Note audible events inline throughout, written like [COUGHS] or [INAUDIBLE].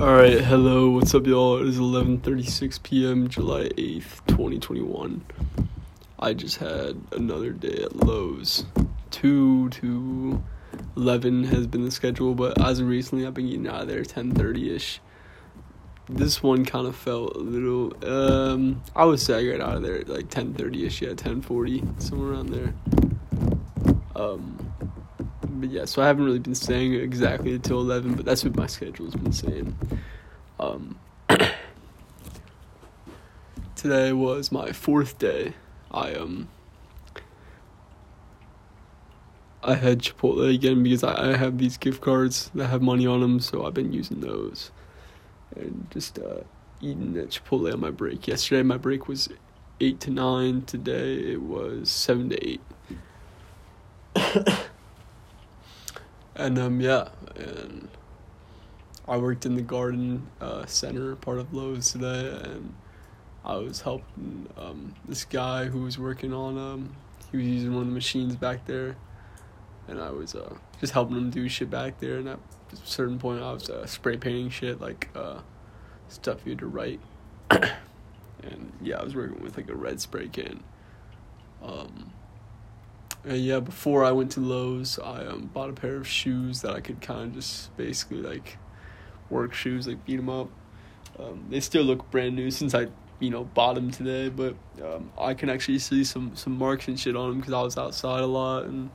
Alright, hello, what's up y'all? It is 11:36 p.m. July 8th, 2021. I just had another day at Lowe's. 2 to 11 has been the schedule, but as of recently I've been getting out of there 10:30ish. This one kind of felt a little um I would say I got out of there at like 10:30ish, yeah, 10:40, somewhere around there. Um but yeah, so I haven't really been staying exactly until eleven, but that's what my schedule's been saying. Um, [COUGHS] today was my fourth day. I um I had Chipotle again because I, I have these gift cards that have money on them, so I've been using those and just uh, eating at Chipotle on my break. Yesterday my break was eight to nine. Today it was seven to eight. [COUGHS] and um yeah and i worked in the garden uh, center part of lowe's today and i was helping um, this guy who was working on um he was using one of the machines back there. And i was uh, just helping him do shit back there. And at a certain point i was uh, spray painting shit like uh, stuff you had to write. [COUGHS] And yeah i was working with like a red spray can. Um and yeah, before I went to Lowe's, I um, bought a pair of shoes that I could kind of just basically like work shoes, like beat them up. Um, they still look brand new since I, you know, bought them today, but um, I can actually see some some marks and shit on them because I was outside a lot and.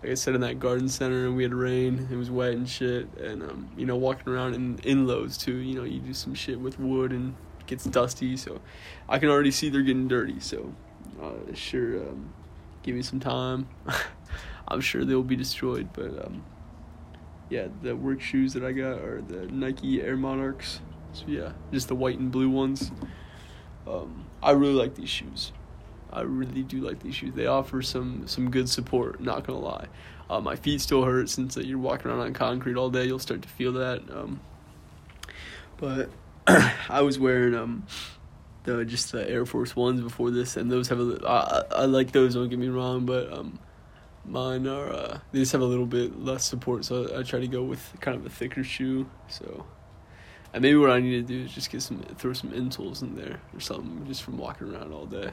Like I said, in that garden center, and we had rain. It was wet and shit, and um, you know, walking around in in Lowe's too. You know, you do some shit with wood and it gets dusty, so I can already see they're getting dirty. So, uh, sure, um, give me some time. [LAUGHS] I'm sure they'll be destroyed, but um, yeah, the work shoes that I got are the Nike Air Monarchs. So yeah, just the white and blue ones. Um, I really like these shoes. I really do like these shoes. They offer some some good support. Not gonna lie, uh, my feet still hurt since uh, you're walking around on concrete all day. You'll start to feel that. Um, but [CLEARS THROAT] I was wearing um, the just the Air Force Ones before this, and those have a. I, I like those. Don't get me wrong, but um, mine are uh, they just have a little bit less support, so I, I try to go with kind of a thicker shoe. So, and maybe what I need to do is just get some throw some insoles in there or something, just from walking around all day.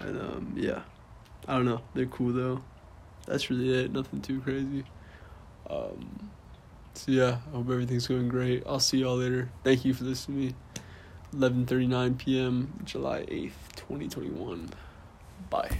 And um, yeah, I don't know. They're cool though. That's really it. Nothing too crazy. Um, so yeah, I hope everything's going great. I'll see y'all later. Thank you for listening to me. 11:39 p.m. July 8th, 2021. Bye.